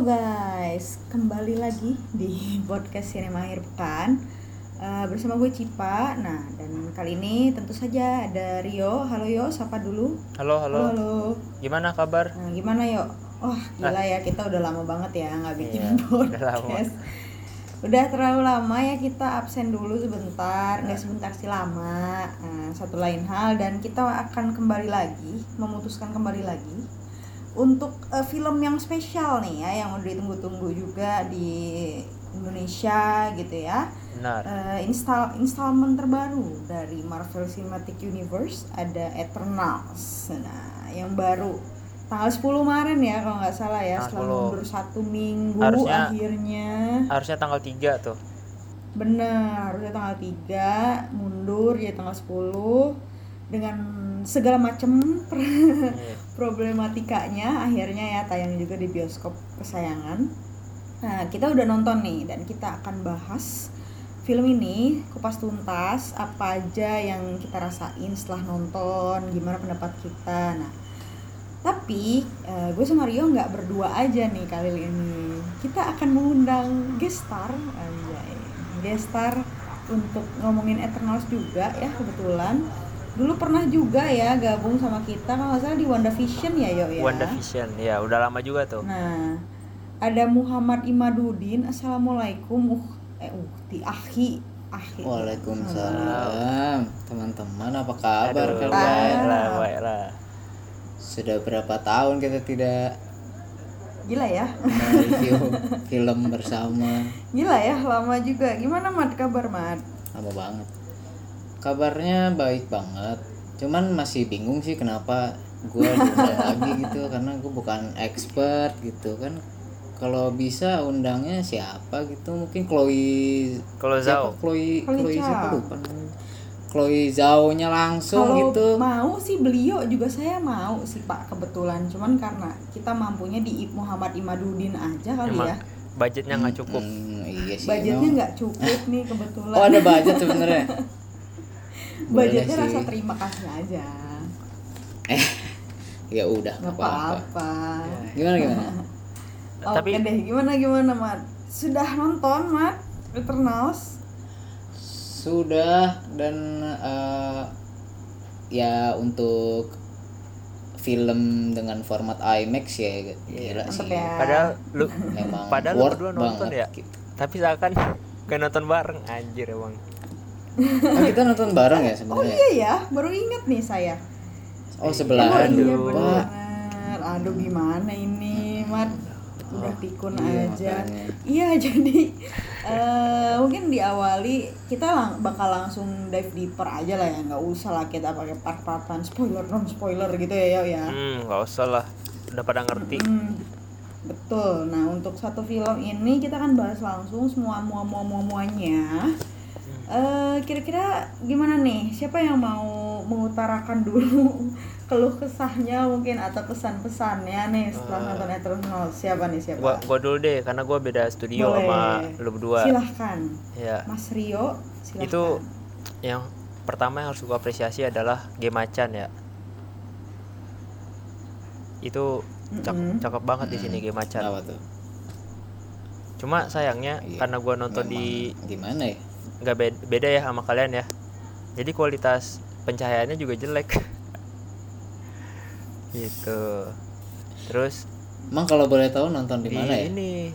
Halo guys, kembali lagi di podcast Sinema Akhir Pekan. Uh, Bersama gue Cipa. Nah, dan kali ini tentu saja ada Rio. Halo Yo, sapa dulu? Halo, halo. Halo, halo. Gimana kabar? Nah, gimana Yo? Wah, gila ya, kita udah lama banget ya nggak bikin Iya, udah lama. podcast. Udah terlalu lama ya kita absen dulu sebentar Nggak sebentar sih lama. Nah, Satu lain hal. Dan kita akan kembali lagi Memutuskan kembali lagi untuk eh, film yang spesial nih ya yang udah ditunggu-tunggu juga di Indonesia gitu ya Benar. Eh, install installment terbaru dari Marvel Cinematic Universe ada Eternals nah yang baru tanggal 10 kemarin ya kalau nggak salah ya Tanggal setelah 10. mundur satu minggu Harusnya- akhirnya Harusnya tanggal 3 tuh. bener harusnya tanggal 3 mundur ya tanggal 10 dengan segala macam Iya. Problematikanya akhirnya ya tayang juga di bioskop kesayangan. Nah, kita udah nonton nih dan kita akan bahas film ini kupas tuntas apa aja yang kita rasain setelah nonton, gimana pendapat kita. Nah, tapi eh, gue sama Rio nggak berdua aja nih kali ini. Kita akan mengundang guest star, anjay. Guest star untuk ngomongin Eternals juga ya kebetulan. Dulu pernah juga ya gabung sama kita kalau nggak salah di WandaVision ya Yo ya. WandaVision. Ya, udah lama juga tuh. Nah, ada Muhammad Imaduddin. Assalamualaikum. Uh, eh, uhti akhi. Akhi. Waalaikumsalam teman-teman apa kabar Aduh, kalian? baiklah, baiklah. Sudah berapa tahun kita tidak Gila ya. review film bersama? Gila ya, lama juga. Gimana Mat kabar Mat? Lama banget. Kabarnya baik banget. Cuman masih bingung sih kenapa gue diundang lagi gitu karena gue bukan expert gitu kan. Kalau bisa undangnya siapa gitu mungkin Chloe Kalau siapa Zhao. Chloe Chloe Chloe siapa Zhao. lupa. Chloe Zhao-nya langsung Kalau gitu. mau sih beliau juga saya mau sih Pak kebetulan. Cuman karena kita mampunya di Muhammad Imaduddin aja kali Emang ya. budgetnya nggak cukup. Hmm, iya sih. Budgetnya nggak cukup nih kebetulan. Oh ada budget sebenarnya. Budgetnya rasa terima kasih aja. Ya udah Nggak apa-apa. Gimana gimana? Oke Tapi- deh, gimana gimana Mat? Sudah nonton Mat? Eternals? Sudah dan eh, ya untuk film dengan format IMAX ya gila mantep sih. ya. Padahal lu Memang padahal lu worth berdua nonton banget. ya. Tapi seakan gak nonton bareng anjir emang. Nah, kita nonton bareng ya Oh sebenarnya. iya ya, baru ingat nih saya. Oh Oh sebelahan iya. Pak. Aduh gimana ini, Mat? Udah pikun iya, aja. makanya. Iya, jadi eh mungkin diawali kita lang bakal langsung dive deeper aja lah ya, nggak usah lah kita pakai part-partan spoiler non spoiler gitu ya, Yo ya. Hmm, nggak usah lah. Udah pada ngerti. Hmm, betul. Nah untuk satu film ini kita akan bahas langsung semua mua mua Eh, kira-kira gimana nih? Siapa yang mau mengutarakan dulu keluh kesahnya mungkin atau kesan pesannya nih setelah nonton Eternal? Siapa nih siapa? Gua gua dulu deh karena gua beda studio Boleh. sama lu berdua. Silahkan, Ya. Mas Rio. Silahkan. Itu yang pertama yang harus gua apresiasi adalah game macan ya. Itu cak- Mm-mm. cakep banget di sini game macan. Cuma sayangnya Iya, karena gua nonton di gimana ya? Nggak beda, beda ya sama kalian ya. Jadi kualitas pencahayaannya juga jelek. gitu. Terus Emang kalau boleh tahu nonton di mana ya? ini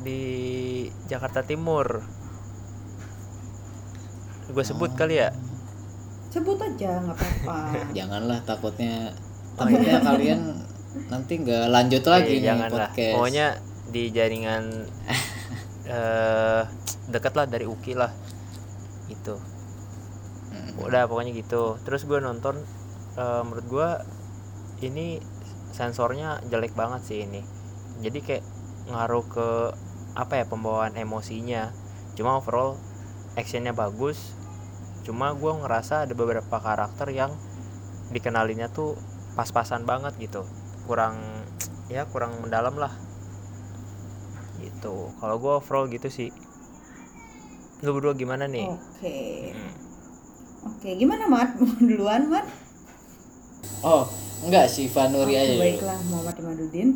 di Jakarta Timur. Gue sebut Oh. kali ya. sebut aja nggak apa-apa. Janganlah takutnya Oh, takutnya kalian nanti nggak lanjut lagi Eh, nih jangan lah. podcast. Pokoknya di jaringan eh dekat lah dari UKI lah. Itu. Mm. Udah pokoknya gitu. Terus gue nonton eh, menurut gue ini sensornya jelek banget sih ini. Jadi kayak ngaruh ke apa ya pembawaan emosinya. Cuma overall actionnya bagus. Cuma gue ngerasa ada beberapa karakter yang dikenalinnya tuh pas-pasan banget gitu. Kurang ya kurang mendalam lah. Gitu. Kalau gue overall gitu sih. Lu berdua gimana nih? Oke. Hmm. Oke, gimana Mat? Mau duluan Mat? Oh, enggak sih Vanuri Oke, aja. baiklah Muhammad Imaduddin.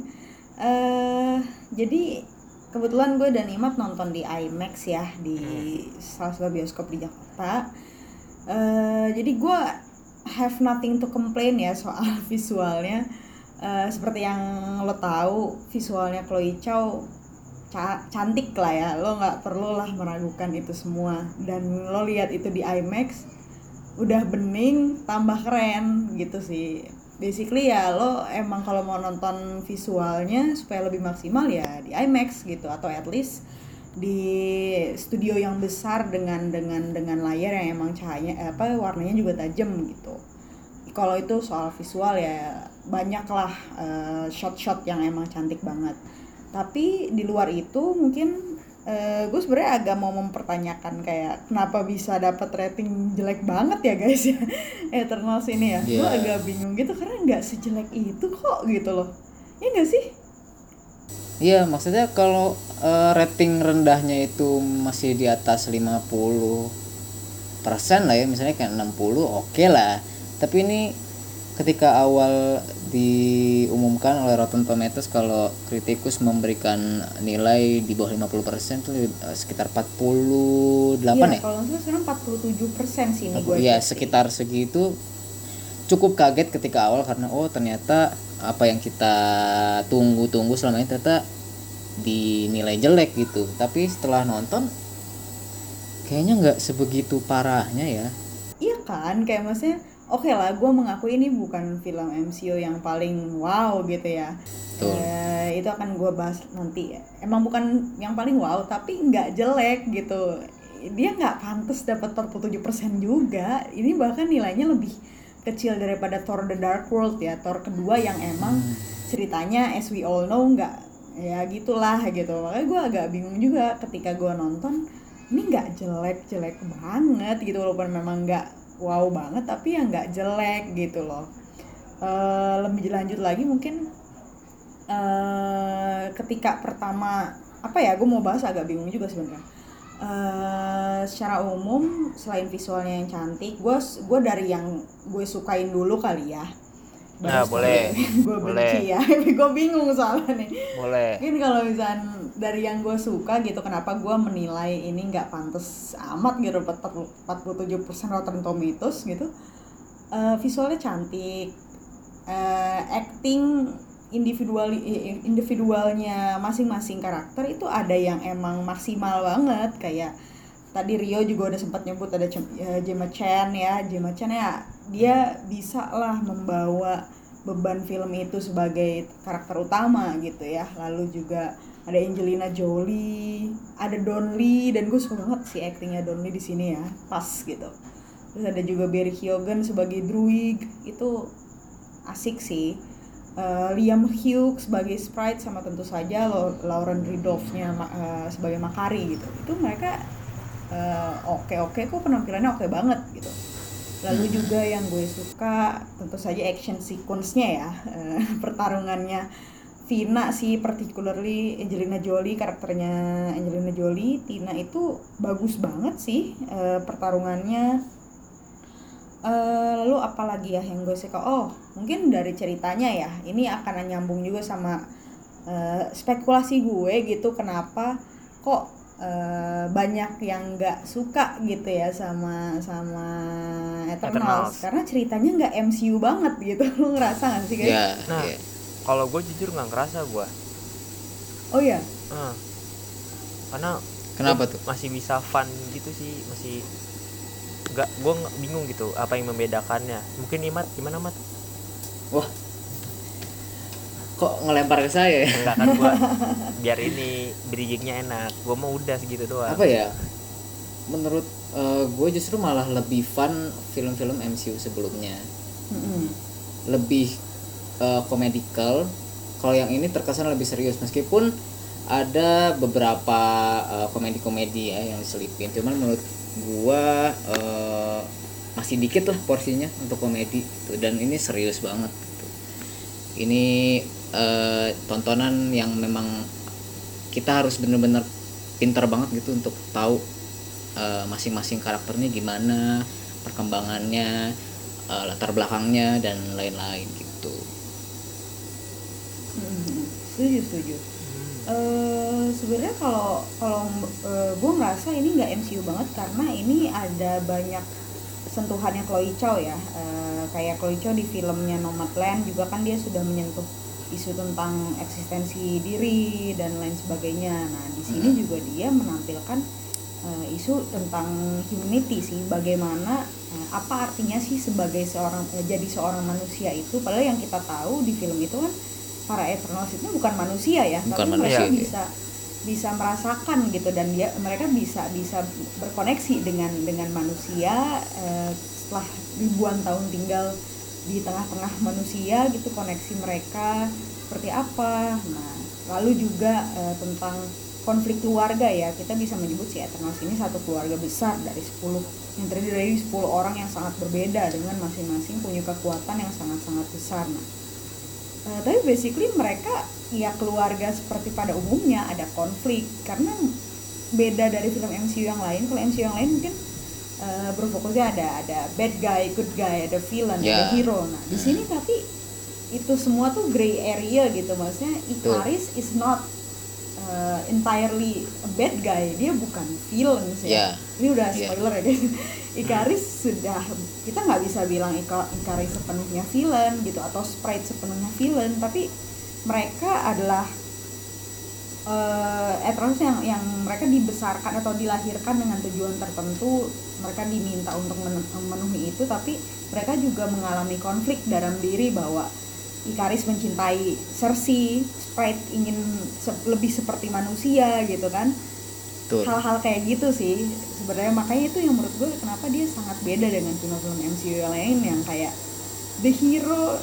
eh jadi kebetulan gue dan Imat nonton di IMAX ya di salah satu bioskop di Jakarta. Eh jadi gue have nothing to complain ya soal visualnya. Eh, seperti yang lo tahu visualnya Chloe Chow ca- cantik lah ya. Lo nggak perlu lah meragukan itu semua. Dan lo lihat itu di IMAX udah bening tambah keren gitu sih. Basically ya lo emang kalau mau nonton visualnya supaya lebih maksimal ya di IMAX gitu. Atau at least di studio yang besar dengan dengan dengan layar yang emang cahayanya eh, apa warnanya juga tajam gitu. Kalau itu soal visual ya banyaklah eh, shot-shot yang emang cantik banget tapi di luar itu mungkin eh, gue sebenarnya agak mau mempertanyakan kayak kenapa bisa dapat rating jelek banget ya guys ya Eternals ini ya gue Iya. agak bingung gitu karena nggak sejelek itu kok gitu loh ya nggak sih Iya, maksudnya kalau eh, rating rendahnya itu masih di atas 50 persen lah ya, misalnya kayak 60, oke lah. Tapi ini ketika awal diumumkan oleh Rotten Tomatoes kalau kritikus memberikan nilai di bawah 50 persen itu eh, sekitar 48 Iya, ya? kalau nggak sekarang 47 persen sih ini gue Iya, sekitar segitu cukup kaget ketika awal karena oh ternyata apa yang kita tunggu-tunggu selama ini ternyata dinilai jelek gitu. Tapi setelah nonton kayaknya nggak sebegitu parahnya ya. Iya kan, kayak maksudnya oke lah, gue mengakui ini bukan film MCU yang paling wow gitu ya. Betul. Eh, itu akan gue bahas nanti ya. Emang bukan yang paling wow, tapi nggak jelek gitu. Dia nggak pantas dapat 47% juga. Ini bahkan nilainya lebih kecil daripada Thor The Dark World ya. Thor kedua yang emang ceritanya as we all know nggak ya gitulah gitu. Makanya gue agak bingung juga ketika gue nonton ini nggak jelek-jelek banget gitu walaupun memang nggak wow banget tapi ya nggak jelek gitu loh. Eh, lebih lanjut lagi mungkin eh ketika pertama apa ya gue mau bahas agak bingung juga sebenarnya. Eh secara umum selain visualnya yang cantik gue gue dari yang gue sukain dulu kali ya. Nah, boleh. gue Boleh. benci ya. Gue bingung soalnya nih. Boleh. Mungkin kalau misalnya dari yang gue suka gitu kenapa gue menilai ini nggak pantas amat gitu 47% Rotten Tomatoes gitu. Eh, visualnya cantik. Eh, acting individual individualnya masing-masing karakter itu ada yang emang maksimal banget. Kayak tadi Rio juga udah sempat nyebut ada Gemma Chan ya. Gemma Chan ya dia bisa lah membawa beban film itu sebagai karakter utama gitu ya. Lalu juga ada Angelina Jolie ada Don Lee dan gue suka banget sih aktingnya Don Lee di sini ya pas gitu. Terus ada juga Barry Keoghan sebagai Druig itu asik sih. Eh, Liam Hughes sebagai Sprite sama tentu saja Lauren Ridolfnya ma- eh, sebagai Makari gitu. Itu mereka eh, oke-oke kok penampilannya oke banget gitu. Lalu juga yang gue suka tentu saja action sequence-nya ya eh, pertarungannya Vina sih particularly Angelina Jolie karakternya Angelina Jolie Tina itu bagus banget sih eh, pertarungannya Eh, lalu apalagi ya yang gue suka oh mungkin dari ceritanya ya ini akan nyambung juga sama eh, spekulasi gue gitu kenapa kok eh, banyak yang nggak suka gitu ya sama sama Eternals, Eternals. karena ceritanya nggak MCU banget gitu lu ngerasa gak sih guys? Ya, Nah. ya. Kalau gue jujur nggak ngerasa gue Oh ya, Eh. karena Kenapa gua tuh? masih bisa fun gitu sih masih nggak gue bingung gitu apa yang membedakannya mungkin Imat gimana Mat Wah. Kok ngelempar ke saya ya? enggak kan gue biar ini bridgingnya enak gue mau udah segitu doang apa ya menurut gue justru malah lebih fun film-film MCU sebelumnya Mm-mm. lebih eh, komedikal kalau yang ini terkesan lebih serius meskipun ada beberapa eh, komedi-komedi ya yang diselipin cuman menurut gua eh, masih dikit lah porsinya untuk komedi gitu. dan ini serius banget gitu. ini eh, tontonan yang memang kita harus bener-bener pintar banget gitu untuk tahu eh, masing-masing karakternya gimana perkembangannya eh, latar belakangnya dan lain-lain gitu Setuju setuju. Eh sebenarnya kalau kalau gue ngerasa ini nggak MCU banget karena ini ada banyak sentuhannya Chloe Chow ya. Eh, kayak Chloe Chow di filmnya Nomadland juga kan dia sudah menyentuh isu tentang eksistensi diri dan lain sebagainya. Nah di sini juga dia menampilkan eh, isu tentang humanity sih bagaimana eh, apa artinya sih sebagai seorang eh, jadi seorang manusia itu. Padahal yang kita tahu di film itu kan para Eternals itu bukan manusia ya Bukan tapi mereka manusia. bisa bisa merasakan gitu dan dia mereka bisa bisa berkoneksi dengan dengan manusia eh, setelah ribuan tahun tinggal di tengah-tengah manusia gitu koneksi mereka seperti apa nah lalu juga eh, tentang konflik keluarga ya kita bisa menyebut si Eternals ini satu keluarga besar dari 10 yang terdiri dari 10 orang yang sangat berbeda dengan masing-masing punya kekuatan yang sangat-sangat besar nah Eh, tapi basically mereka ya keluarga seperti pada umumnya ada konflik. Karena beda dari film MCU yang lain. Kalau MCU yang lain mungkin eh, berfokusnya ada ada bad guy good guy ada villain ada Ya. hero. Nah di sini tapi itu semua tuh gray area gitu. Maksudnya. Ikaris is not uh, entirely a bad guy dia bukan villain sih Ya. ini udah Ya. spoiler ya guys Ikaris sudah kita nggak bisa bilang Ika, Ikaris sepenuhnya villain gitu atau Sprite sepenuhnya villain tapi mereka adalah uh, yang yang mereka dibesarkan atau dilahirkan dengan tujuan tertentu mereka diminta untuk men- memenuhi itu tapi mereka juga mengalami konflik dalam diri bahwa Ikaris mencintai Cersei Sprite ingin se- lebih seperti manusia gitu kan. Hal-hal kayak gitu sih sebenarnya. Makanya itu yang menurut gue kenapa dia sangat beda dengan film-film MCU yang lain yang kayak the hero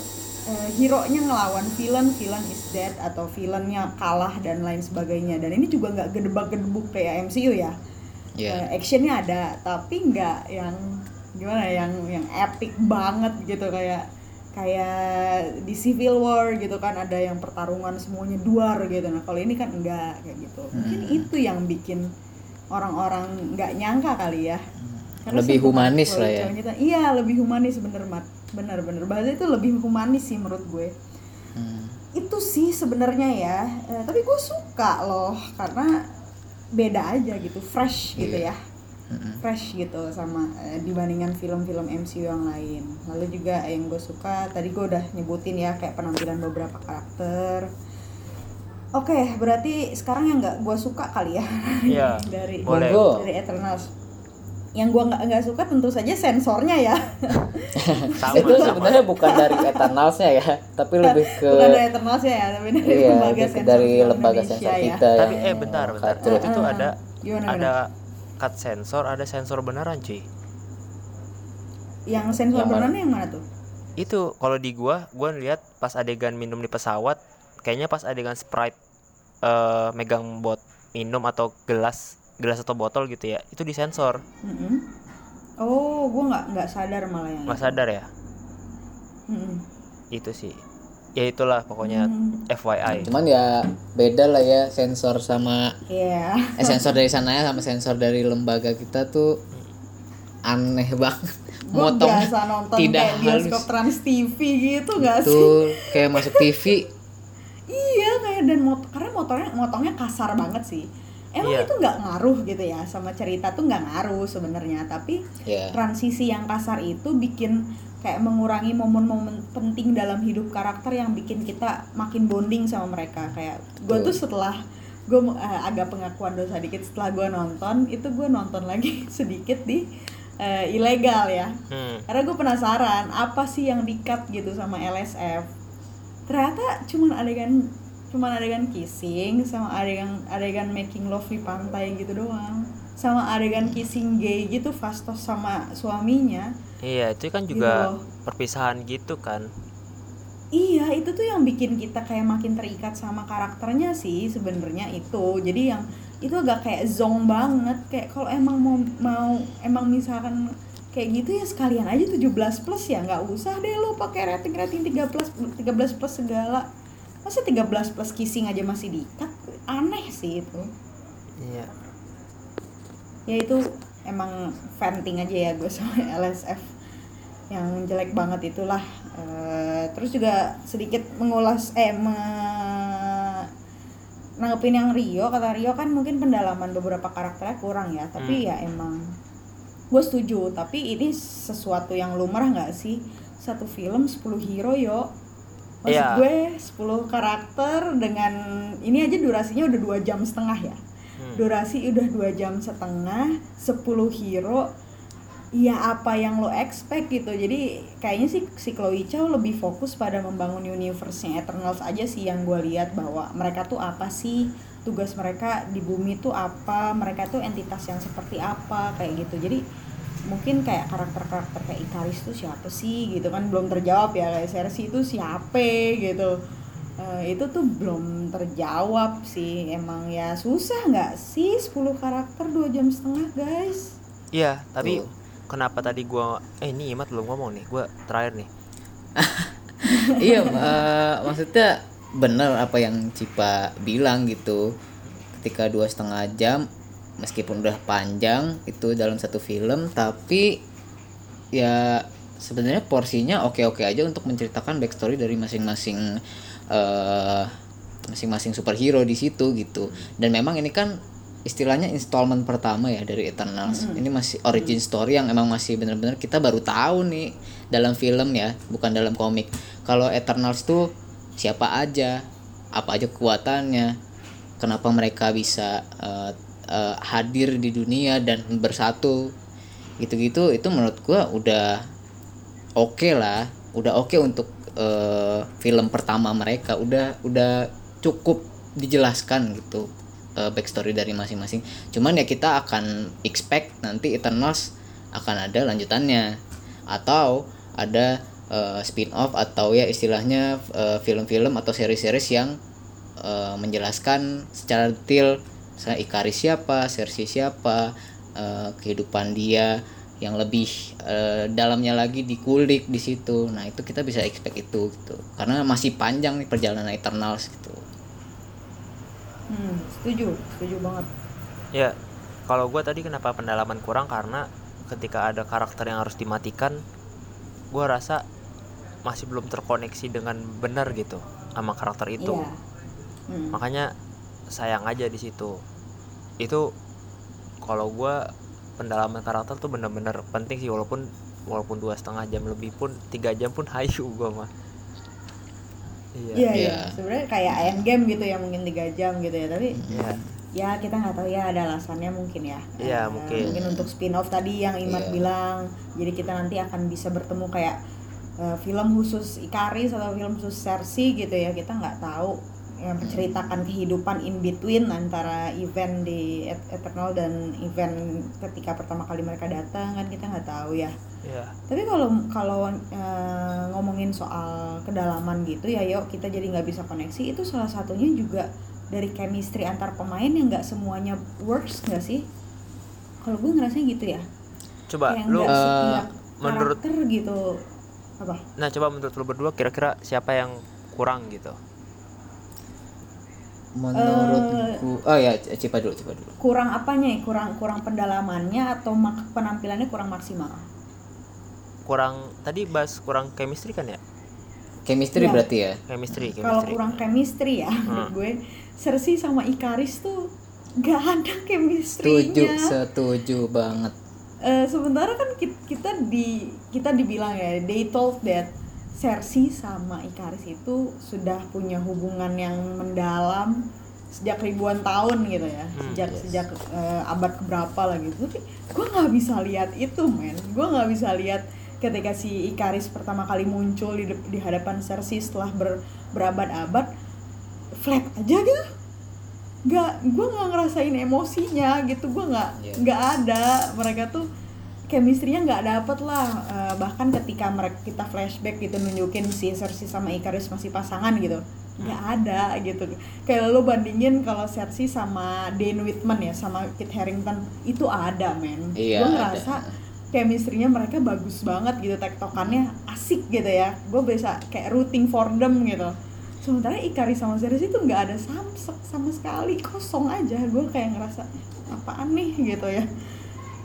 eh, hero-nya ngelawan villain villain is dead atau villainnya kalah dan lain sebagainya. Dan ini juga nggak gedebak-gedebuk kayak MCU ya. Ya. Eh, actionnya ada tapi nggak yang gimana ya, yang yang epic banget gitu kayak kayak di Civil War gitu kan ada yang pertarungan semuanya duar gitu. Nah kalau ini kan enggak kayak gitu. Mungkin Hmm. itu yang bikin orang-orang nggak nyangka kali ya. Karena Lebih humanis lah ya. Kita- iya lebih humanis bener mat. Bener bener. Bahasa itu lebih humanis sih menurut gue. Hmm. itu sih sebenarnya ya. Eh, tapi gue suka loh karena beda aja gitu fresh gitu Iya. ya Mm-mm. fresh gitu sama eh, dibandingkan film-film MCU yang lain lalu juga yang gue suka tadi gue udah nyebutin ya kayak penampilan beberapa karakter oke berarti sekarang yang nggak gue suka kali ya Iya, dari boleh. Dari Eternals yang gue nggak nggak suka tentu saja sensornya ya sama itu sebenarnya bukan dari Eternalsnya ya tapi lebih ke bukan dari Eternalsnya ya tapi dari iya lembaga sensor dari lembaga Indonesia sensor ya. kita tapi yang eh bentar bentar mengatur. itu, itu ada Gimana, ada cut sensor ada sensor beneran cuy yang sensor Yang mana? beneran yang mana tuh itu kalau di gua gua lihat pas adegan minum di pesawat kayaknya pas adegan sprite eh megang bot minum atau gelas gelas atau botol gitu ya itu disensor Mm-mm. oh gue nggak nggak sadar malah yang nggak itu. sadar ya Mm-mm. itu sih ya itulah pokoknya Hmm. FYI cuman ya beda lah ya sensor sama Iya. eh, sensor dari sana ya sama sensor dari lembaga kita tuh aneh banget Gue motong biasa nonton tidak kayak bioskop halus. Trans TV gitu gak sih? tuh kayak masuk TV Iya kayak dan mot karena motornya motongnya kasar banget sih. Emang Iya. itu nggak ngaruh gitu ya sama cerita tuh nggak ngaruh sebenarnya tapi ya transisi yang kasar itu bikin kayak mengurangi momen-momen penting dalam hidup karakter yang bikin kita makin bonding sama mereka. Kayak gue tuh setelah gue agak pengakuan dosa dikit setelah gue nonton itu gue nonton lagi sedikit di eh, ilegal ya. Hmm. karena gue penasaran apa sih yang dikat gitu sama LSF ternyata cuman adegan cuman adegan kissing sama adegan adegan making love di pantai gitu doang sama adegan kissing gay gitu Fastos sama suaminya. Iya itu kan Gitu juga loh. perpisahan gitu kan. Iya itu tuh yang bikin kita kayak makin terikat sama karakternya sih sebenarnya itu. Jadi yang itu agak kayak zong banget. Kayak kalau emang mau mau emang misalkan kayak gitu ya sekalian aja 17 plus ya. Nggak usah deh lo pakai rating rating 13 13 plus segala. Masa 13 plus kissing aja masih diikat aneh sih itu. Iya ya itu emang venting aja ya gue sama LSF yang jelek banget itulah. Eh, terus juga sedikit mengulas eh me- nanggepin yang Rio. Kata Rio kan mungkin pendalaman beberapa karakternya kurang ya. Tapi Hmm. ya emang gue setuju. Tapi ini sesuatu yang lumrah nggak sih? Satu film 10 hero yo. Maksud Iya. gue 10 karakter dengan ini aja durasinya udah dua jam setengah ya Hmm. durasi udah dua jam setengah 10 hero ya apa yang lo expect gitu. Jadi kayaknya sih si Chloe Chow lebih fokus pada membangun universe-nya Eternals aja sih yang gue lihat bahwa mereka tuh apa sih tugas mereka di bumi tuh apa mereka tuh entitas yang seperti apa kayak gitu. Jadi mungkin kayak karakter-karakter kayak Ikaris tuh siapa sih gitu kan belum terjawab ya kayak Cersei itu siapa gitu Eh, itu tuh belum terjawab sih emang ya susah nggak sih 10 karakter dua jam setengah guys Iya, tapi Tuh. kenapa tadi gua eh ini Imat belum ngomong nih. Gua terakhir nih. iya eh, maksudnya bener apa yang Cipa bilang gitu ketika dua setengah jam meskipun udah panjang itu dalam satu film tapi ya sebenarnya porsinya oke-oke aja untuk menceritakan backstory dari masing-masing eh masing-masing superhero di situ gitu. Dan memang ini kan istilahnya installment pertama ya dari Eternals. Ini masih origin story yang emang masih bener-bener kita baru tahu nih dalam film ya bukan dalam komik. Kalau Eternals tuh siapa aja apa aja kekuatannya kenapa mereka bisa eh, eh, hadir di dunia dan bersatu. Gitu-gitu itu menurut gua udah oke lah. Udah oke untuk eh, film pertama mereka udah udah cukup dijelaskan gitu eh, backstory dari masing-masing. Cuman ya kita akan expect nanti Eternals akan ada lanjutannya. Atau ada eh, spin-off atau ya istilahnya eh, film-film atau seri-series yang eh, menjelaskan secara detail saya Ikaris siapa, Cersei siapa, eh, kehidupan dia yang lebih eh, dalamnya lagi dikulik di situ. Nah, itu kita bisa expect itu gitu. Karena masih panjang nih perjalanan Eternals gitu. hmm setuju setuju banget Ya, kalau gua tadi kenapa pendalaman kurang karena ketika ada karakter yang harus dimatikan, gua rasa masih belum terkoneksi dengan benar gitu sama karakter itu. iya Hmm. Makanya sayang aja di situ. Itu kalau gua pendalaman karakter tuh bener-bener penting sih walaupun walaupun dua setengah jam lebih pun tiga jam pun hayu gua mah. Iya. Iya, iya. Iya. Sebenarnya kayak endgame gitu ya, mungkin tiga jam gitu ya. Tapi Iya. ya kita nggak tahu ya ada alasannya mungkin ya. Iya, Eh, mungkin. Mungkin untuk spin-off tadi yang Imat Iya. bilang. Jadi kita nanti akan bisa bertemu kayak eh, film khusus Ikaris atau film khusus Cersei gitu ya. Kita nggak tahu menceritakan kehidupan in between antara event di Et- Eternal dan event ketika pertama kali mereka datang kan kita nggak tahu ya. Iya. Tapi kalau kalau eh, ngomongin soal kedalaman gitu ya, yuk kita jadi nggak bisa koneksi itu salah satunya juga dari chemistry antar pemain yang nggak semuanya works nggak sih? Kalau gue ngerasanya gitu ya. Coba Kayak lu Eh, menurut- gitu apa? nah coba menurut lu berdua kira-kira siapa yang kurang gitu? Menurutku oh ya Cipa dulu, Cipa dulu. Kurang apanya ya? Kurang kurang pendalamannya atau mak- penampilannya kurang maksimal? Kurang tadi bahas kurang chemistry kan ya? Chemistry Iya. berarti ya. Chemistry, Kalau chemistry. kurang chemistry ya, Hmm. menurut gue Cersei sama Ikaris tuh nggak ada Setuju, chemistry-nya. setuju banget. Eh, sementara kan ki- kita di kita dibilang ya they told that Cersei sama Ikaris itu sudah punya hubungan yang mendalam sejak ribuan tahun gitu ya. Hmm, sejak yes. sejak eh, abad keberapa lah gitu. Tapi gue nggak bisa lihat itu men. Gue nggak bisa lihat ketika si Ikaris pertama kali muncul di, di hadapan Cersei setelah ber, berabad-abad flat aja gitu. Nggak gue nggak ngerasain emosinya gitu. Gue nggak nggak ada. Mereka tuh chemistry-nya nggak dapet lah Eh, bahkan ketika mereka kita flashback gitu nunjukin si Cersei sama Ikaris masih pasangan gitu nggak ada gitu. Kayak lo bandingin kalau Cersei sama Dane Whitman ya sama Kit Harington itu ada men. Iya, gue ngerasa chemistry-nya mereka bagus banget gitu tektokannya asik gitu ya. Gue bisa kayak rooting for them gitu. Sementara Ikari sama Cersei itu nggak ada samsek sama sekali kosong aja. Gue kayak ngerasa apaan nih gitu ya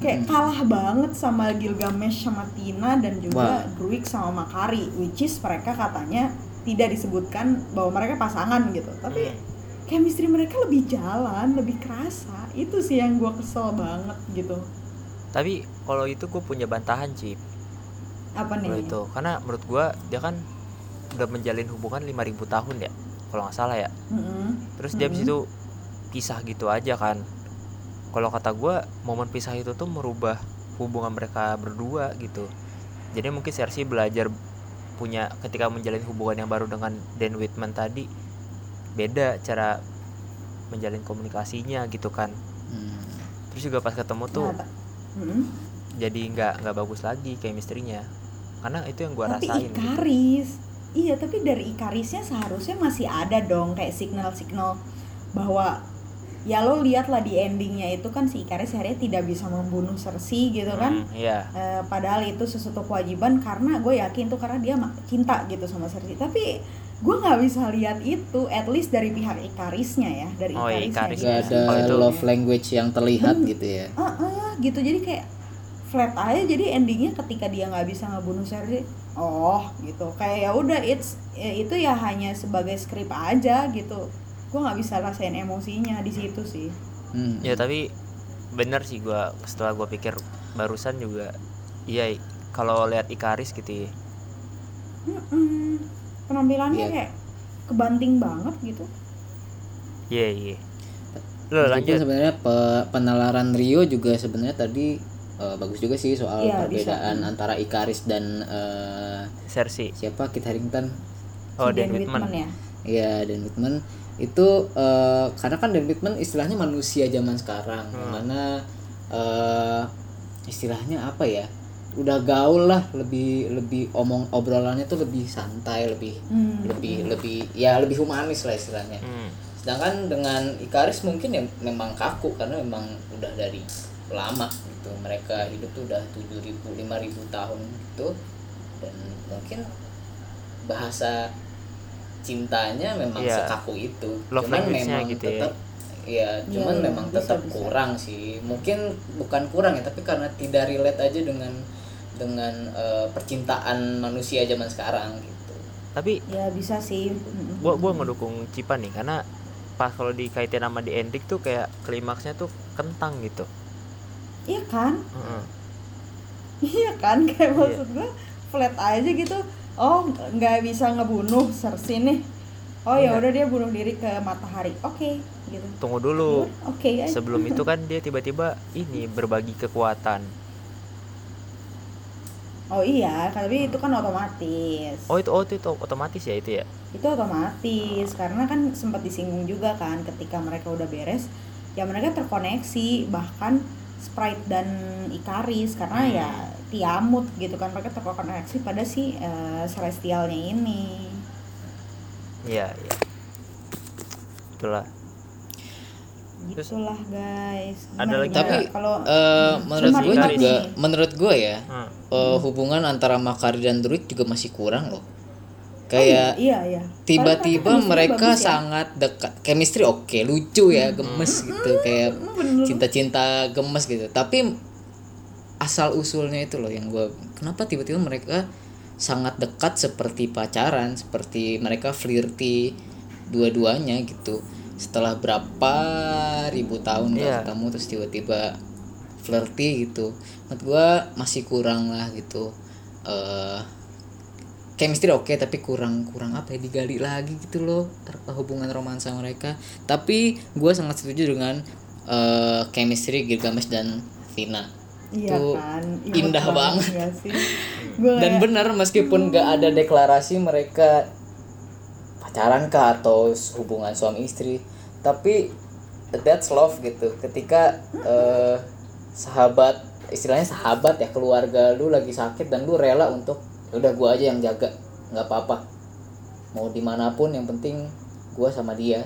kayak kalah banget sama Gilgamesh sama Tina dan juga. Druid sama Makari which is mereka katanya tidak disebutkan bahwa mereka pasangan gitu tapi Hmm. chemistry mereka lebih jalan lebih kerasa itu sih yang gue kesel banget gitu tapi kalau itu gue punya bantahan Cip apa nih itu karena menurut gue dia kan udah menjalin hubungan 5000 tahun ya kalau nggak salah ya Mm-mm. terus dia habis Mhm. itu pisah gitu aja kan kalau kata gue momen pisah itu tuh merubah hubungan mereka berdua gitu jadi mungkin Cersei belajar punya ketika menjalin hubungan yang baru dengan Dan Whitman tadi beda cara menjalin komunikasinya gitu kan Hmm. terus juga pas ketemu tuh Mm-mm. jadi nggak nggak bagus lagi kayak misterinya karena itu yang gua tapi rasain gitu. Ikaris iya tapi dari Ikarisnya seharusnya masih ada dong kayak signal-signal bahwa ya lo lihatlah di endingnya itu kan si Ikaris akhirnya tidak bisa membunuh Cersei gitu kan Hmm, iya Eh, padahal itu sesuatu kewajiban karena gue yakin tuh karena dia ma- cinta gitu sama Cersei tapi gue nggak bisa lihat itu at least dari pihak Ikarisnya ya dari Oh, iya, Ikarisnya Ikaris. gitu. Gak ada itu- love language yang terlihat Hmm. gitu ya. Ah, ah, gitu jadi kayak flat aja jadi endingnya ketika dia nggak bisa ngebunuh Cersei oh gitu kayak ya udah it's ya itu ya hanya sebagai skrip aja gitu gue nggak bisa rasain emosinya di situ sih Hmm. ya tapi bener sih gua setelah gua pikir barusan juga iya kalau lihat Ikaris gitu ya Mm-mm. penampilannya Iya. kayak kebanting banget gitu iya iya lo Meskipun lanjut sebenarnya pe- penalaran Rio juga sebenarnya tadi eh, bagus juga sih soal Iya, bisa. perbedaan antara Ikaris dan eh, Cersei siapa Kit Harington. oh Dan Whitman ya Iya, Dan Whitman itu eh, karena kan Dan Whitman istilahnya manusia zaman sekarang, Hmm. mana eh, istilahnya apa ya? Udah gaul lah, lebih lebih omong obrolannya tuh lebih santai, lebih Hmm. lebih lebih ya lebih humanis lah istilahnya. Hmm, Sedangkan dengan Ikaris mungkin ya memang kaku karena memang udah dari lama gitu. Mereka hidup tuh udah 7000 5000 tahun gitu dan mungkin bahasa cintanya memang Iya. sekaku itu. Love cuman memang gitu ya. tetap ya cuman iya, memang bisa, tetap bisa. kurang sih. Mungkin bukan kurang ya, tapi karena tidak relate aja dengan dengan eh, percintaan manusia zaman sekarang gitu. tapi ya bisa sih gua gua ngedukung Cipa nih karena pas kalau dikaitin sama di ending tuh kayak klimaksnya tuh kentang gitu iya kan Heeh. iya kan kayak Iya. maksud gue flat aja gitu oh nggak bisa ngebunuh Cersei nih? Oh ya Iya. udah dia bunuh diri ke matahari. Oke gitu. Tunggu dulu. Oke guys sebelum itu kan dia tiba-tiba ini berbagi kekuatan. Oh iya tapi itu kan otomatis. Oh itu oh itu, itu otomatis ya itu ya? Itu otomatis karena kan sempat disinggung juga kan ketika mereka udah beres ya mereka terkoneksi bahkan Sprite dan Ikaris karena Hmm. ya Tiamut gitu kan mereka terkoneksi pada si eh, Celestialnya ini iya iya itulah gitulah guys Ada lagi Tapi kalau eh, menurut gue juga nih. menurut gue ya Hmm. eh, hubungan antara Makari dan Druid juga masih kurang loh. Oh iya, Kayak iya iya tiba-tiba mereka ya. sangat dekat. Chemistry oke, lucu ya, gemes gitu kayak Hmm, bener. cinta-cinta gemes gitu. Tapi asal usulnya itu loh yang gue kenapa tiba-tiba mereka sangat dekat seperti pacaran, seperti mereka flirty dua-duanya gitu. Setelah berapa ribu tahun nggak Iya. ketemu terus tiba-tiba flirty gitu. Menurut gue masih kurang lah gitu. eh chemistry oke tapi kurang kurang apa ya digali lagi gitu loh hubungan romansa mereka. Tapi gue sangat setuju dengan eh, chemistry Gilgamesh dan Vina. Iya itu kan indah banget. nggak sih. Gua dan benar meskipun gak ada deklarasi mereka pacaran kah atau hubungan suami istri tapi that's love gitu. Ketika eh, sahabat istilahnya sahabat ya keluarga lu lagi sakit dan lu rela untuk "Ya udah gua aja yang jaga nggak apa-apa. Mau di mana pun yang penting gua sama dia.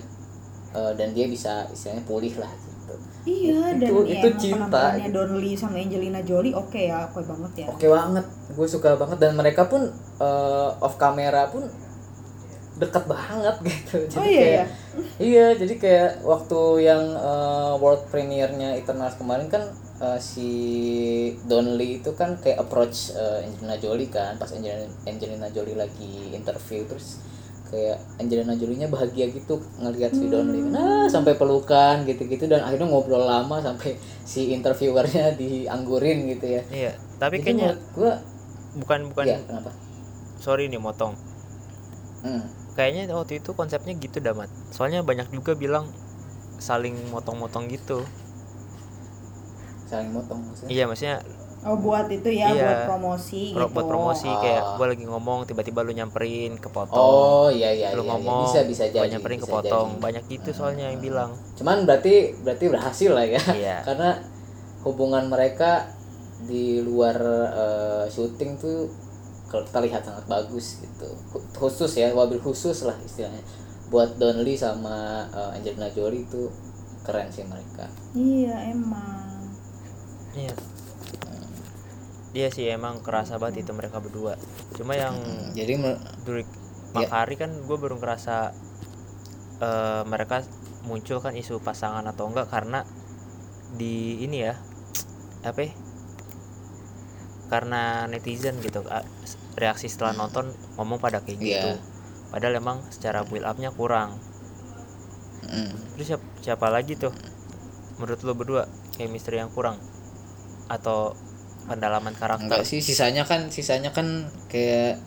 Eh, dan dia bisa istilahnya pulih lah gitu. Iya dan Itu- ya, itu emang cinta, gitu. Don Lee sama Angelina Jolie oke ya oke banget ya. Oke banget gue suka banget. Dan mereka pun eh, off kamera pun deket banget gitu. Jadi Oh, iya, kayak iya. Jadi kayak waktu yang eh, world premiere-nya Eternals kemarin kan eh, si Don Lee itu kan kayak approach eh, Angelina Jolie kan. Pas Angelina, Angelina Jolie lagi interview terus kayak Angelina Jolie-nya bahagia gitu ngelihat si Donly nah sampai pelukan gitu-gitu dan akhirnya ngobrol lama sampai si interviewernya dianggurin gitu ya. Iya tapi Jadi kayaknya gua bukan bukan ya kenapa? Sorry nih motong. Hmm. kayaknya waktu itu konsepnya gitu damat soalnya banyak juga bilang saling motong-motong gitu saling motong maksudnya iya maksudnya Oh buat itu ya Iya. buat promosi pro- gitu. buat promosi Oh. kayak gue lagi ngomong tiba-tiba lu nyamperin kepotong oh iya iya lu iya, iya. ngomong bisa bisa gua jadi nyamperin bisa kepotong jadi. banyak gitu soalnya yang bilang cuman berarti berarti berhasil lah ya iya karena hubungan mereka di luar eh, syuting tuh kalau kita lihat sangat bagus gitu Hu- khusus ya wabil khusus lah istilahnya buat Donly sama eh, Angelina Jolie itu keren sih mereka Iya emang. Iya. Iya sih emang kerasa banget itu mereka berdua. Cuma yang jadi Durik Iya. Makari kan gue baru ngerasa eh, mereka muncul kan isu pasangan atau enggak karena di ini ya apa ya? karena netizen gitu reaksi setelah nonton ngomong pada kayak gitu. Iya. padahal emang secara build upnya kurang. Mm, terus siapa, siapa lagi tuh? Menurut lo berdua chemistry yang kurang atau pendalaman karakter? Enggak sih sisanya kan sisanya kan kayak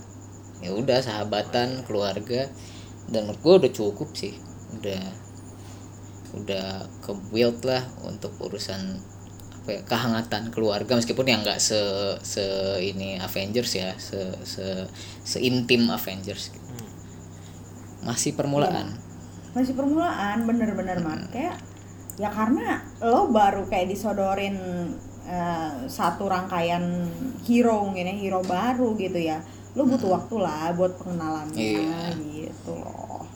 ya udah sahabatan keluarga. Dan menurut gue udah cukup sih. Udah udah ke build lah untuk urusan apa ya, kehangatan keluarga. Meskipun yang nggak se se ini Avengers ya se se seintim Avengers gitu. Hmm. masih permulaan. Masih permulaan bener-bener mat. Kayak ya karena lo baru kayak disodorin eh, satu rangkaian hero gini hero baru gitu ya. Lo butuh waktu lah buat pengenalannya Iya. gitu loh.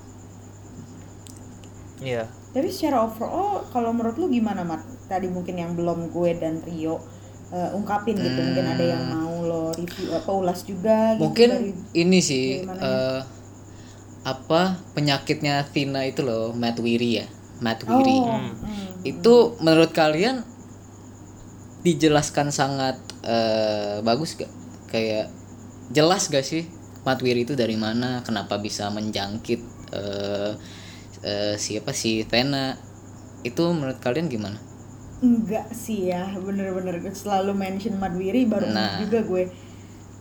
Iya. Tapi secara overall kalau menurut lu gimana mat? Tadi mungkin yang belum gue dan Rio eh, ungkapin gitu. Mungkin ada yang mau lo review apa ulas juga gitu mungkin dari ini sih eh, apa penyakitnya Tina itu loh Matt Weary ya Matt Weary. Oh, Hmm. hmm. itu menurut kalian dijelaskan sangat eh, bagus gak kayak jelas gak sih Matt Weary itu dari mana kenapa bisa menjangkit eh, eh, siapa si Tena? Itu menurut kalian gimana? Enggak sih ya bener-bener selalu mention Madwiri baru Nah. juga gue.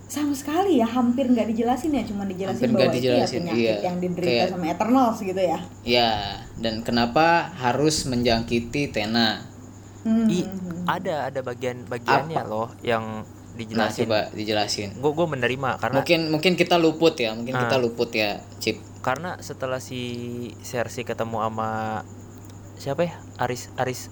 Sama sekali ya hampir nggak dijelasin ya cuma dijelasin Hampir bahwa nggak itu ya dijelasin, penyakit iya. yang diderita Kayak- sama Eternals gitu ya. Ya dan kenapa harus menjangkiti Tena Hmm, I, ada ada bagian bagiannya loh yang nah dijelasin coba dijelasin. Gue gue menerima karena mungkin mungkin kita luput ya mungkin kita Ah. luput ya Cip. Karena setelah si Cersei ketemu sama siapa ya? Aris Aris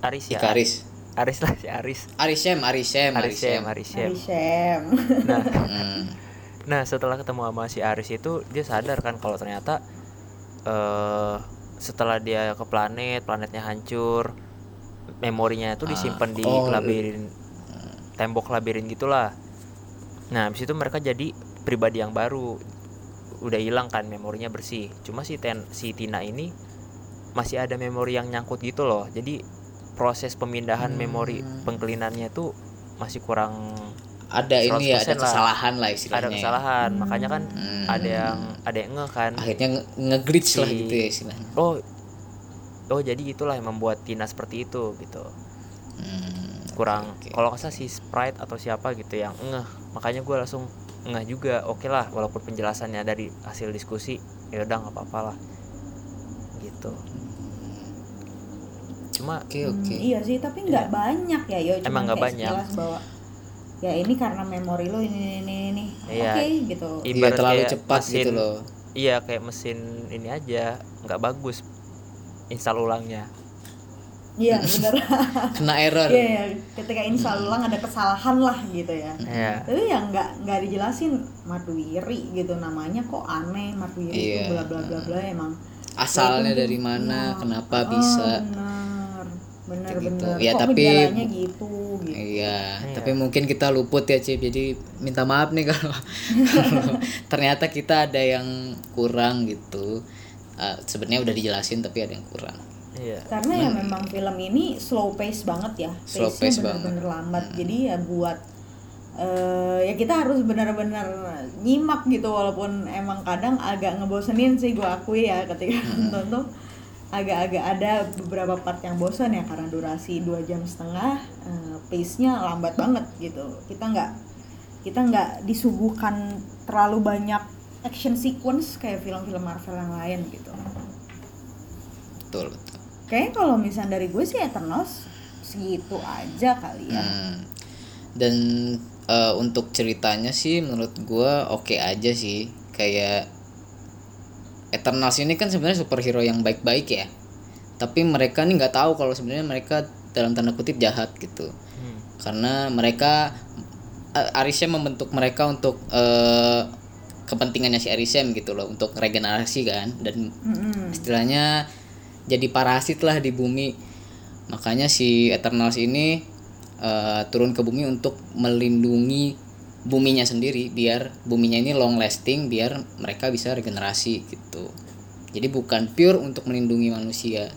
Aris ya? Ikaris Aris. Lah si Aris. Arishem Arishem Arishem Arishem Arishem Arishem. nah. Hmm. nah setelah ketemu sama si Aris itu dia sadar kan kalau ternyata eh setelah dia ke planet planetnya hancur memorinya itu disimpan di oh, labirin tembok labirin gitulah. Nah habis itu mereka jadi pribadi yang baru. Udah hilang kan memorinya bersih. Cuma si ten si Tina ini masih ada memori yang nyangkut gitu loh. Jadi proses pemindahan memori Hmm. pengkelinannya tuh masih kurang ada ini ya 100% ada lah. kesalahan lah istilahnya. Ada ya. kesalahan. Makanya kan Hmm. ada yang ada yang ngeh kan. Akhirnya nge- nge-glitch lah Si- gitu ya istilahnya. Oh oh jadi itulah yang membuat Tina seperti itu gitu. Hmm, kurang oke. kalau nggak salah si Sprite atau siapa gitu yang ngeh. Makanya gue langsung ngeh juga. Oke lah walaupun penjelasannya dari hasil diskusi ya udah nggak apa-apa lah. Gitu. Cuma oke Hmm, oke. iya sih tapi nggak banyak ya yo. Cuma Emang nggak banyak. bahwa ya ini karena memori lo ini ini ini, ini. Iya. oke gitu. Iya ibarat terlalu cepat mesin- gitu loh. iya kayak mesin ini aja nggak bagus install ulangnya iya bener kena error Iya, iya. ketika ini selalu ulang ada kesalahan lah gitu ya ya tapi yang nggak nggak dijelasin Madwiri gitu namanya kok aneh Madwiri Iya. itu bla bla bla bla emang asalnya Ya, dari mana ya. kenapa Oh, bisa bener Kayak gitu. bener Ya, kok tapi- gitu gitu Iya, Iya. tapi mungkin kita luput ya Cip. Jadi minta maaf nih kalau ternyata kita ada yang kurang gitu. Ah, Sebenarnya udah dijelasin tapi ada yang kurang. iya. Karena ya memang film ini slow pace banget ya. Slow pace-nya pace bener-bener lambat. Jadi ya buat eh, ya kita harus benar-benar nyimak gitu walaupun emang kadang agak ngebosenin sih gue akui ya ketika nonton tuh. Agak-agak ada beberapa part yang bosan ya karena durasi dua jam setengah eh, pace-nya lambat banget gitu. Kita nggak kita nggak disuguhkan terlalu banyak action sequence kayak film-film Marvel yang lain gitu. Betul betul. Kayaknya kalau misalnya dari gue sih Eternals segitu aja kali ya. Hmm. dan eh, untuk ceritanya sih menurut gua oke aja sih. Kayak Eternals ini kan sebenarnya superhero yang baik-baik ya. Tapi mereka nih nggak tahu kalau sebenarnya mereka dalam tanda kutip jahat gitu. Hmm. karena mereka eh, Arishem membentuk mereka untuk eh, kepentingannya si Arishem gitu loh untuk regenerasi kan. Dan Mm-mm. istilahnya jadi parasit lah di bumi. Makanya si Eternals ini eh, turun ke bumi untuk melindungi buminya sendiri biar buminya ini long lasting biar mereka bisa regenerasi gitu. Jadi bukan pure untuk melindungi manusia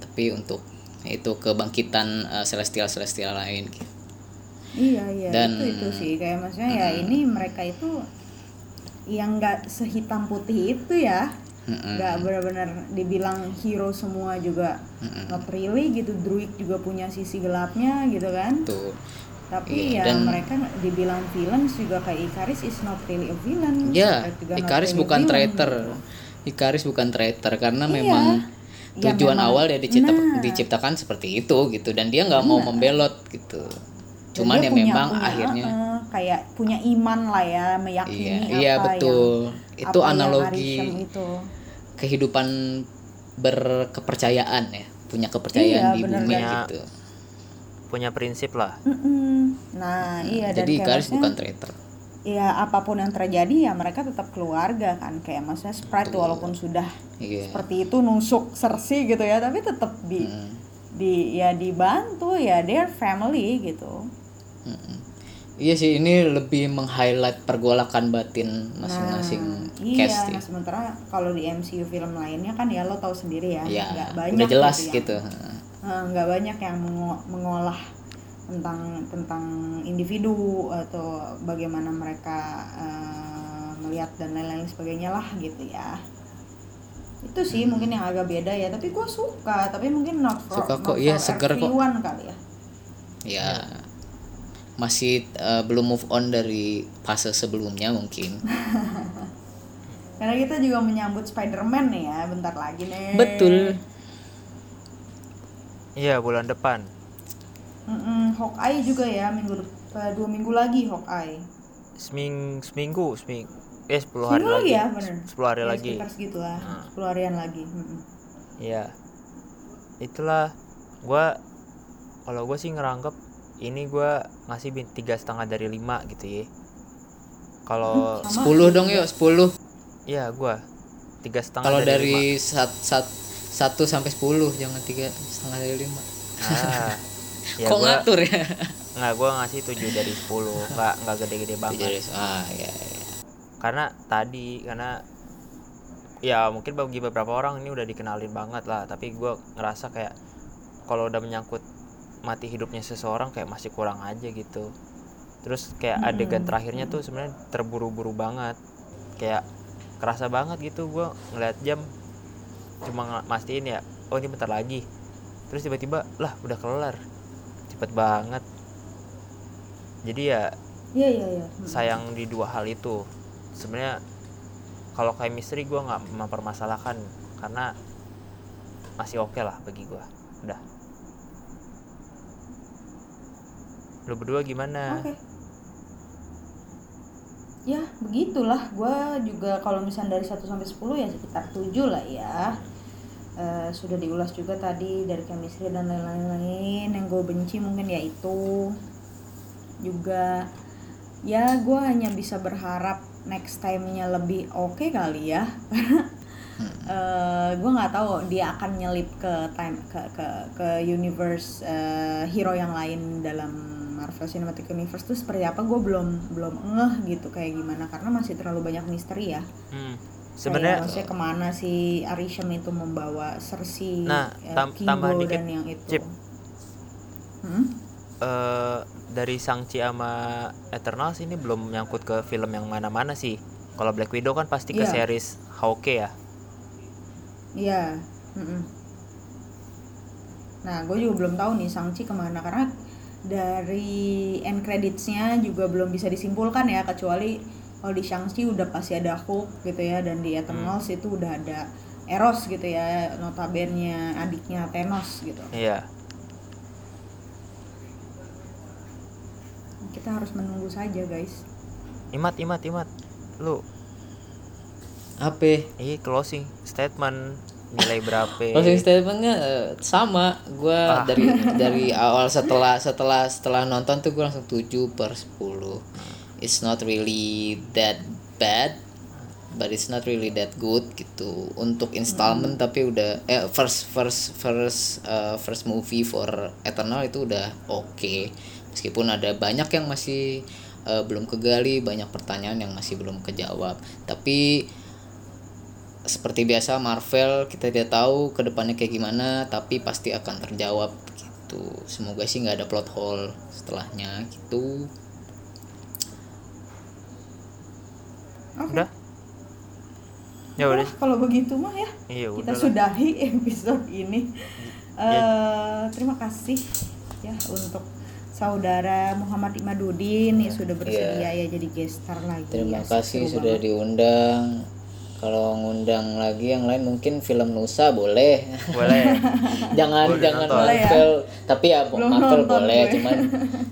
tapi untuk itu kebangkitan eh, celestial celestial lain gitu. Iya iya Dan- itu itu sih. Kayak maksudnya ya ini mereka itu yang nggak sehitam putih itu ya. Nggak benar-benar dibilang hero semua juga. Not really gitu druid juga punya sisi gelapnya gitu kan. Tuh tapi Iya, ya dan- mereka dibilang villains juga kayak Ikaris is not really a villain. Ya not Ikaris really bukan villain, traitor. Gitu. Ikaris bukan traitor karena Iya. memang Ya, tujuan memang- awal dia dicipta- nah. diciptakan seperti itu gitu dan dia nggak mau membelot gitu. Cuman ya memang punya, akhirnya uh-uh, kayak punya iman lah ya meyakini iya apa iya yang- betul itu apa yang analogi Arishem itu kehidupan berkepercayaan ya punya kepercayaan Iya, di bener bumi kan? gitu punya prinsip lah Mm-mm. Nah, iya jadi maksudnya, bukan traitor ya apa pun yang terjadi ya mereka tetap keluarga kan kayak maksudnya Sprite Betul. walaupun sudah iya seperti itu nusuk Cersei gitu ya, tapi tetap di Mm. di ya dibantu ya their family gitu. Mm-mm. Iya sih ini lebih meng-highlight pergolakan batin masing-masing Nah, iya, cast nah ya. sementara kalau di MCU film lainnya kan ya lo tahu sendiri ya, Iya, nggak banyak udah jelas gitu. Eh, nggak banyak yang mengo- mengolah tentang tentang individu atau bagaimana mereka eh, melihat dan lain-lain sebagainya lah gitu ya itu sih Hmm. mungkin yang agak beda ya tapi gue suka tapi mungkin not for, Suka not kok, iya, for seger kok. kali ya Ya masih eh, belum move on dari fase sebelumnya mungkin. karena kita juga menyambut Spider-Man nih ya bentar lagi nih Betul. iya bulan depan Mm-mm, Hawkeye juga ya minggu dep- eh, dua minggu lagi Hawkeye seming seminggu seming eh 10 hari Seminggu lagi, lagi ya, bener. 10 hari Ya, lagi sekitar segitulah Nah. 10 harian lagi. Iya. Itulah gua kalau gue sih ngerangkep ini gua ngasih bin tiga setengah dari lima gitu ya. Kalau Sama. 10 dong yuk 10. iya gua tiga setengah Kalau dari, dari sat, sat, 1 sampai 10 jangan tiga setengah dari 5. lima. ah, ya Kok gua ngatur ya? nggak gua ngasih 7 dari 10 nggak nggak gede-gede banget Jadi, ah ya, ya. karena tadi karena ya mungkin bagi beberapa orang ini udah dikenalin banget lah tapi gua ngerasa kayak kalau udah menyangkut mati hidupnya seseorang kayak masih kurang aja gitu. Terus kayak adegan terakhirnya tuh sebenarnya terburu-buru banget. Kayak kerasa banget gitu gua ngeliat jam cuma mastiin ya oh ini bentar lagi. Terus tiba-tiba lah udah kelar. Cepet banget. Jadi ya Iya iya iya. Mm. sayang di dua hal itu. Sebenarnya kalau chemistry gue nggak mempermasalahkan karena masih oke lah bagi gue udah lu berdua gimana Oke. Ya, begitulah. Gua juga kalau misalnya dari 1 sampai 10 ya sekitar 7 lah ya. Eh, sudah diulas juga tadi dari chemistry dan lain-lain yang gue benci mungkin ya itu juga ya gue hanya bisa berharap next time-nya lebih oke kali ya gue nggak tahu dia akan nyelip ke time ke ke ke universe eh, hero yang lain dalam Marvel Cinematic Universe tuh seperti apa gue belum belum ngeh gitu kayak gimana karena masih terlalu banyak misteri ya hmm, sebenarnya maksudnya ke mana si Arishem itu membawa Cersei Nah, eh, tam- Kingo tambahan dikit, dan yang itu Cip. Hmm? eh dari Shang-Chi sama Eternals ini belum nyangkut ke film yang mana-mana sih. Kalau Black Widow kan pasti ke Iya. series Hawkeye ya. Iya. mm-mm. Nah, gue juga belum tahu nih Shang-Chi ke mana karena dari end creditsnya juga belum bisa disimpulkan ya kecuali kalau di Shang-Chi udah pasti ada Hulk gitu ya dan di Eternals itu udah ada Eros gitu ya notabene adiknya Thanos gitu. Iya. Kita harus menunggu saja guys. Imat, imat, imat. Lu, apa ini closing statement nilai berapa? closing statementnya eh, sama. Gua Ah. dari dari awal setelah setelah setelah nonton tuh gua langsung 7 per 10 it's not really that bad but it's not really that good gitu. Untuk installment tapi udah eh first first first eh, first movie for Eternal itu udah oke. Meskipun ada banyak yang masih eh, belum kegali banyak pertanyaan yang masih belum kejawab. Tapi seperti biasa Marvel kita tidak tahu ke depannya kayak gimana tapi pasti akan terjawab gitu semoga sih nggak ada plot hole setelahnya gitu Oke. Udah? Ya udah. Kalau begitu mah ya Iya, kita sudahi episode ini. Ya. eh terima kasih ya untuk saudara Muhammad Imadudin yang sudah bersedia ya jadi gestar lagi. Terima Asik, kasih sudah banget. diundang kalau ngundang lagi yang lain mungkin film Nusa boleh Boleh. jangan Boleh jangan nonton. Boleh ya? Marvel tapi ya Belum Marvel nonton boleh gue. cuman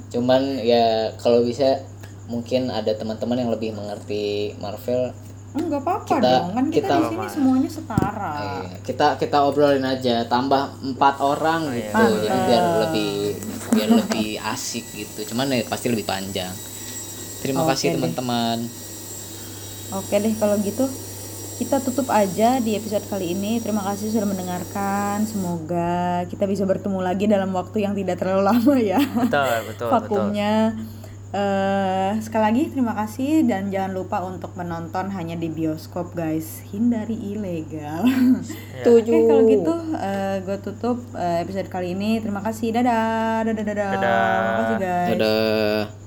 cuman ya kalau bisa mungkin ada teman-teman yang lebih mengerti Marvel Enggak apa-apa Kita- dong, kan kita, kita- di sini semuanya setara. Iya, kita kita obrolin aja tambah empat orang iya. gitu jadi Mantap. biar lebih biar lebih asik gitu cuman ya pasti lebih panjang terima Oke kasih teman-teman Oke deh kalau gitu kita tutup aja di episode kali ini. Terima kasih sudah mendengarkan. Semoga kita bisa bertemu lagi dalam waktu yang tidak terlalu lama ya. betul, betul, betul. vakumnya eh sekali lagi terima kasih dan jangan lupa untuk menonton hanya di bioskop guys hindari ilegal Ya. oke kalau gitu gue tutup eh, episode kali ini terima kasih dadah dadah dadah, Dadah. terima kasih guys dadah